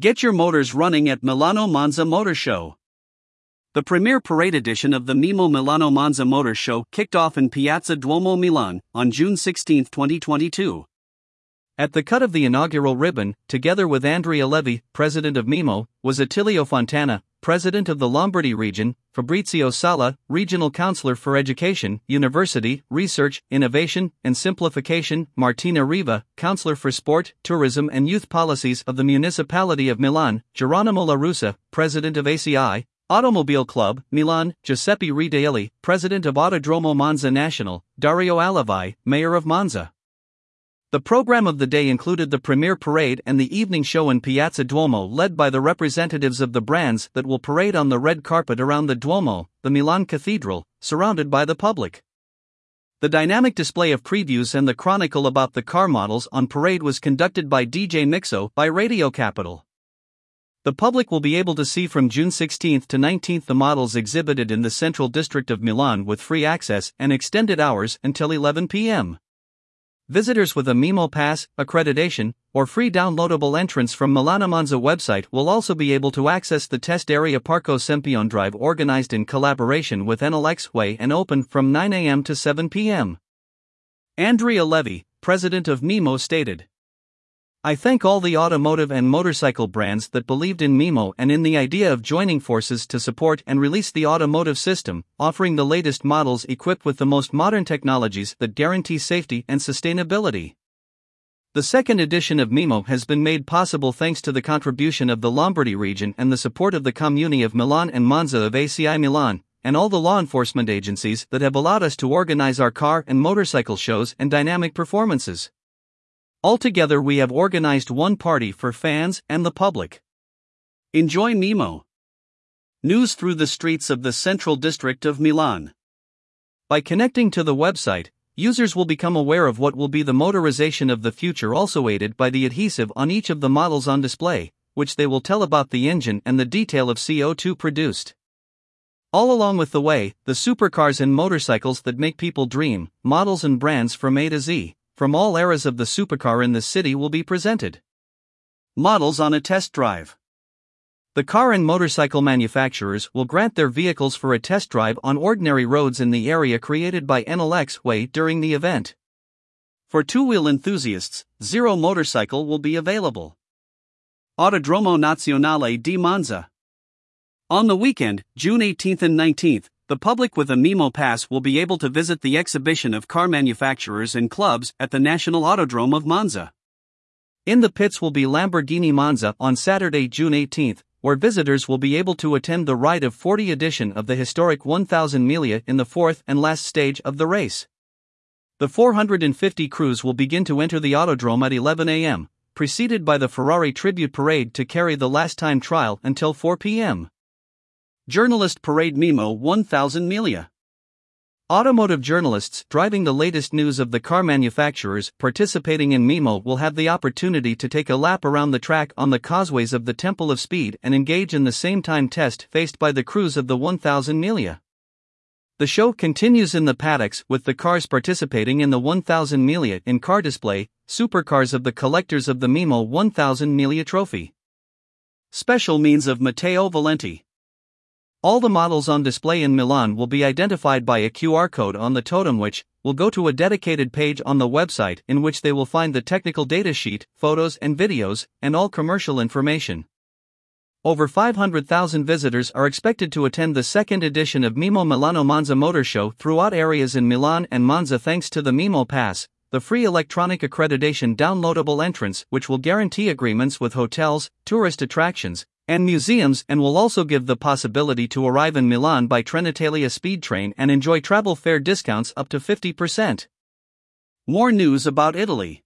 Get your motors running at Milano Monza Motor Show. The premier parade edition of the Mimo Milano Monza Motor Show kicked off in Piazza Duomo, Milan, on June 16, 2022. At the cut of the inaugural ribbon, together with Andrea Levy, president of Mimo, was Attilio Fontana, president of the Lombardy region, Fabrizio Sala, regional counselor for education, university, research, innovation, and simplification, Martina Riva, counselor for sport, tourism, and youth policies of the municipality of Milan, Geronimo La Russa, president of ACI, Automobile Club, Milan, Giuseppe Redaelli, president of Autodromo Monza National, Dario Allevi, mayor of Monza. The program of the day included the premiere parade and the evening show in Piazza Duomo, led by the representatives of the brands that will parade on the red carpet around the Duomo, the Milan Cathedral, surrounded by the public. The dynamic display of previews and the chronicle about the car models on parade was conducted by DJ Mixo by Radio Capital. The public will be able to see from June 16 to 19 the models exhibited in the central district of Milan with free access and extended hours until 11 p.m. Visitors with a Mimo Pass, accreditation, or free downloadable entrance from Milano Monza website will also be able to access the test area Parco Sempione Drive organized in collaboration with Enel X Way and open from 9 a.m. to 7 p.m. Andrea Levy, president of Mimo stated. I thank all the automotive and motorcycle brands that believed in Mimo and in the idea of joining forces to support and release the automotive system, offering the latest models equipped with the most modern technologies that guarantee safety and sustainability. The second edition of Mimo has been made possible thanks to the contribution of the Lombardy region and the support of the Comuni of Milan and Monza of ACI Milan, and all the law enforcement agencies that have allowed us to organize our car and motorcycle shows and dynamic performances. Altogether, we have organized one party for fans and the public. Enjoy Mimo. News through the streets of the Central District of Milan. By connecting to the website, users will become aware of what will be the motorization of the future, also aided by the adhesive on each of the models on display, which they will tell about the engine and the detail of CO2 produced. All along with the way, the supercars and motorcycles that make people dream, models and brands from A to Z from all eras of the supercar in the city will be presented. Models on a test drive. The car and motorcycle manufacturers will grant their vehicles for a test drive on ordinary roads in the area created by Enel X Way during the event. For two wheel enthusiasts, Zero Motorcycle will be available. Autodromo Nazionale di Monza. On the weekend, June 18th and 19th, the public with a Mimo Pass will be able to visit the exhibition of car manufacturers and clubs at the National Autodrome of Monza. In the pits will be Lamborghini Monza on Saturday, June 18th, where visitors will be able to attend the ride of 40 edition of the historic 1000 Miglia in the fourth and last stage of the race. The 450 crews will begin to enter the Autodrome at 11 a.m., preceded by the Ferrari Tribute Parade to carry the last time trial until 4 p.m. Journalist Parade Mimo 1000 Miglia. Automotive journalists driving the latest news of the car manufacturers participating in Mimo will have the opportunity to take a lap around the track on the causeways of the Temple of Speed and engage in the same time test faced by the crews of the 1000 Miglia. The show continues in the paddocks with the cars participating in the 1000 Miglia in car display, supercars of the collectors of the Mimo 1000 Miglia trophy. Special means of Matteo Valenti. All the models on display in Milan will be identified by a QR code on the totem, which will go to a dedicated page on the website in which they will find the technical data sheet, photos and videos, and all commercial information. Over 500,000 visitors are expected to attend the second edition of Mimo Milano Monza Motor Show throughout areas in Milan and Monza thanks to the Mimo Pass, the free electronic accreditation downloadable entrance which will guarantee agreements with hotels, tourist attractions, and museums and will also give the possibility to arrive in Milan by Trenitalia speed train and enjoy travel fare discounts up to 50%. More news about Italy.